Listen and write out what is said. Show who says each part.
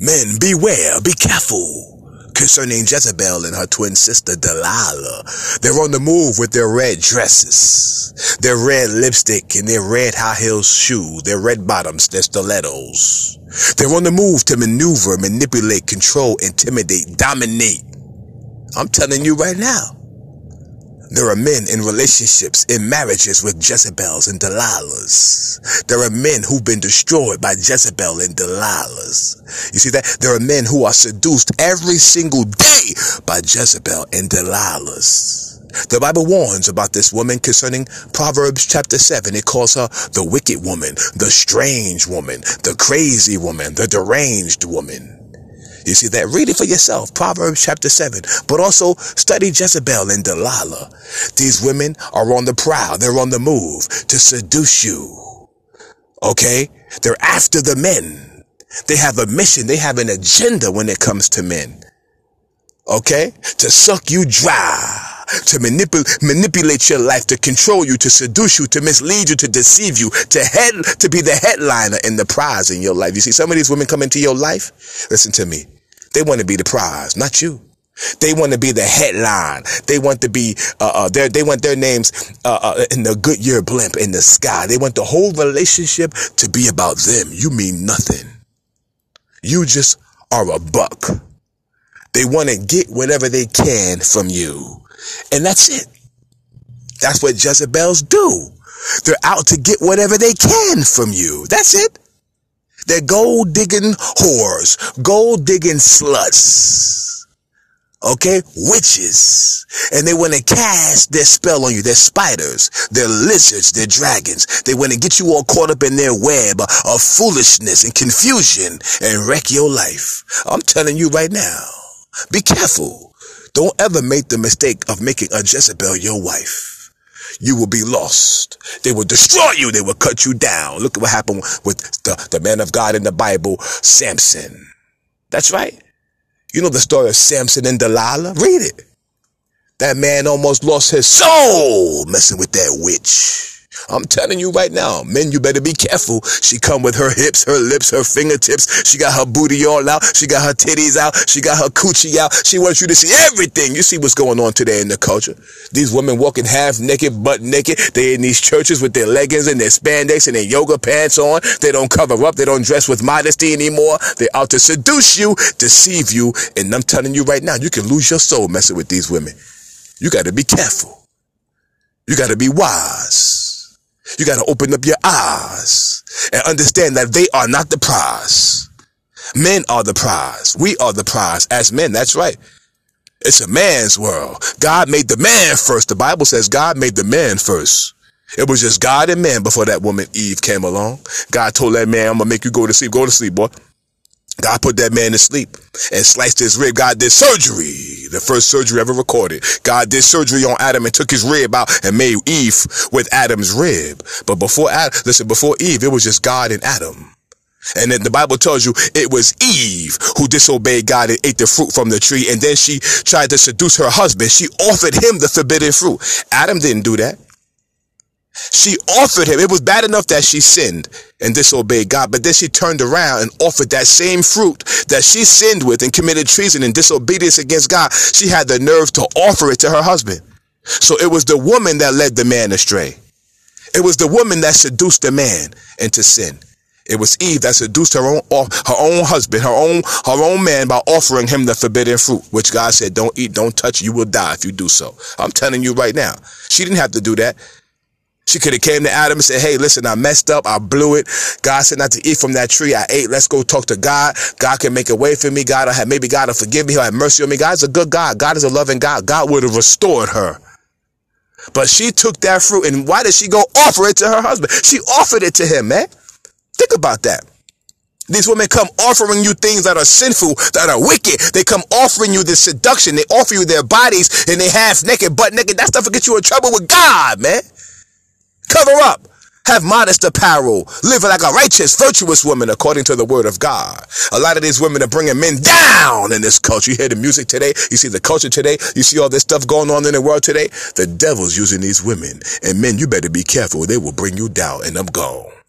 Speaker 1: Men, beware, be careful concerning Jezebel and her twin sister Delilah. They're on the move with their red dresses, their red lipstick, and their red high heel shoes, their red bottoms, their stilettos. They're on the move to maneuver, manipulate, control, intimidate, dominate. I'm telling you right now. There are men in relationships, in marriages with Jezebels and Delilahs. There are men who've been destroyed by Jezebel and Delilahs. You see that? There are men who are seduced every single day by Jezebel and Delilahs. The Bible warns about this woman concerning Proverbs chapter 7. It calls her the wicked woman, the strange woman, the crazy woman, the deranged woman. You see that? Read it for yourself. Proverbs chapter 7. But also study Jezebel and Delilah. These women are on the prowl. They're on the move to seduce you. Okay? They're after the men. They have a mission. They have an agenda when it comes to men. Okay? To suck you dry to manipul- manipulate your life, to control you, to seduce you, to mislead you, to deceive you, to head, to be the headliner and the prize in your life. You see, some of these women come into your life. Listen to me. They want to be the prize, not you. They want to be the headline. They want to be, uh, uh, their, they want their names, uh, uh, in the Goodyear blimp in the sky. They want the whole relationship to be about them. You mean nothing. You just are a buck. They want to get whatever they can from you. And that's it. That's what Jezebels do. They're out to get whatever they can from you. That's it. They're gold digging whores, gold digging sluts. Okay? Witches. And they want to cast their spell on you. They're spiders. They're lizards. They're dragons. They want to get you all caught up in their web of foolishness and confusion and wreck your life. I'm telling you right now. Be careful. Don't ever make the mistake of making a Jezebel your wife. You will be lost. They will destroy you. They will cut you down. Look at what happened with the, the man of God in the Bible, Samson. That's right. You know the story of Samson and Delilah? Read it. That man almost lost his soul messing with that witch. I'm telling you right now, men, you better be careful. She come with her hips, her lips, her fingertips. She got her booty all out. She got her titties out. She got her coochie out. She wants you to see everything. You see what's going on today in the culture. These women walking half naked, butt naked. They in these churches with their leggings and their spandex and their yoga pants on. They don't cover up. They don't dress with modesty anymore. They're out to seduce you, deceive you. And I'm telling you right now, you can lose your soul messing with these women. You got to be careful. You got to be wise. You got to open up your eyes and understand that they are not the prize. Men are the prize. We are the prize as men. That's right. It's a man's world. God made the man first. The Bible says God made the man first. It was just God and man before that woman Eve came along. God told that man, I'm going to make you go to sleep. Go to sleep, boy. God put that man to sleep and sliced his rib. God did surgery, the first surgery ever recorded. God did surgery on Adam and took his rib out and made Eve with Adam's rib. But before Adam, listen, before Eve, it was just God and Adam. And then the Bible tells you it was Eve who disobeyed God and ate the fruit from the tree. And then she tried to seduce her husband. She offered him the forbidden fruit. Adam didn't do that. She offered him. It was bad enough that she sinned and disobeyed God, but then she turned around and offered that same fruit that she sinned with and committed treason and disobedience against God. She had the nerve to offer it to her husband. So it was the woman that led the man astray. It was the woman that seduced the man into sin. It was Eve that seduced her own her own husband, her own her own man by offering him the forbidden fruit, which God said, "Don't eat, don't touch, you will die if you do so." I'm telling you right now. She didn't have to do that. She could have came to Adam and said, hey, listen, I messed up. I blew it. God said not to eat from that tree. I ate. Let's go talk to God. God can make a way for me. God will have, maybe God will forgive me. He'll have mercy on me. God's a good God. God is a loving God. God would have restored her. But she took that fruit and why did she go offer it to her husband? She offered it to him, man. Think about that. These women come offering you things that are sinful, that are wicked. They come offering you this seduction. They offer you their bodies and they half naked, butt naked. That stuff will get you in trouble with God, man. Cover up. Have modest apparel. Live like a righteous, virtuous woman according to the word of God. A lot of these women are bringing men down in this culture. You hear the music today. You see the culture today. You see all this stuff going on in the world today. The devil's using these women. And men, you better be careful. They will bring you down and I'm gone.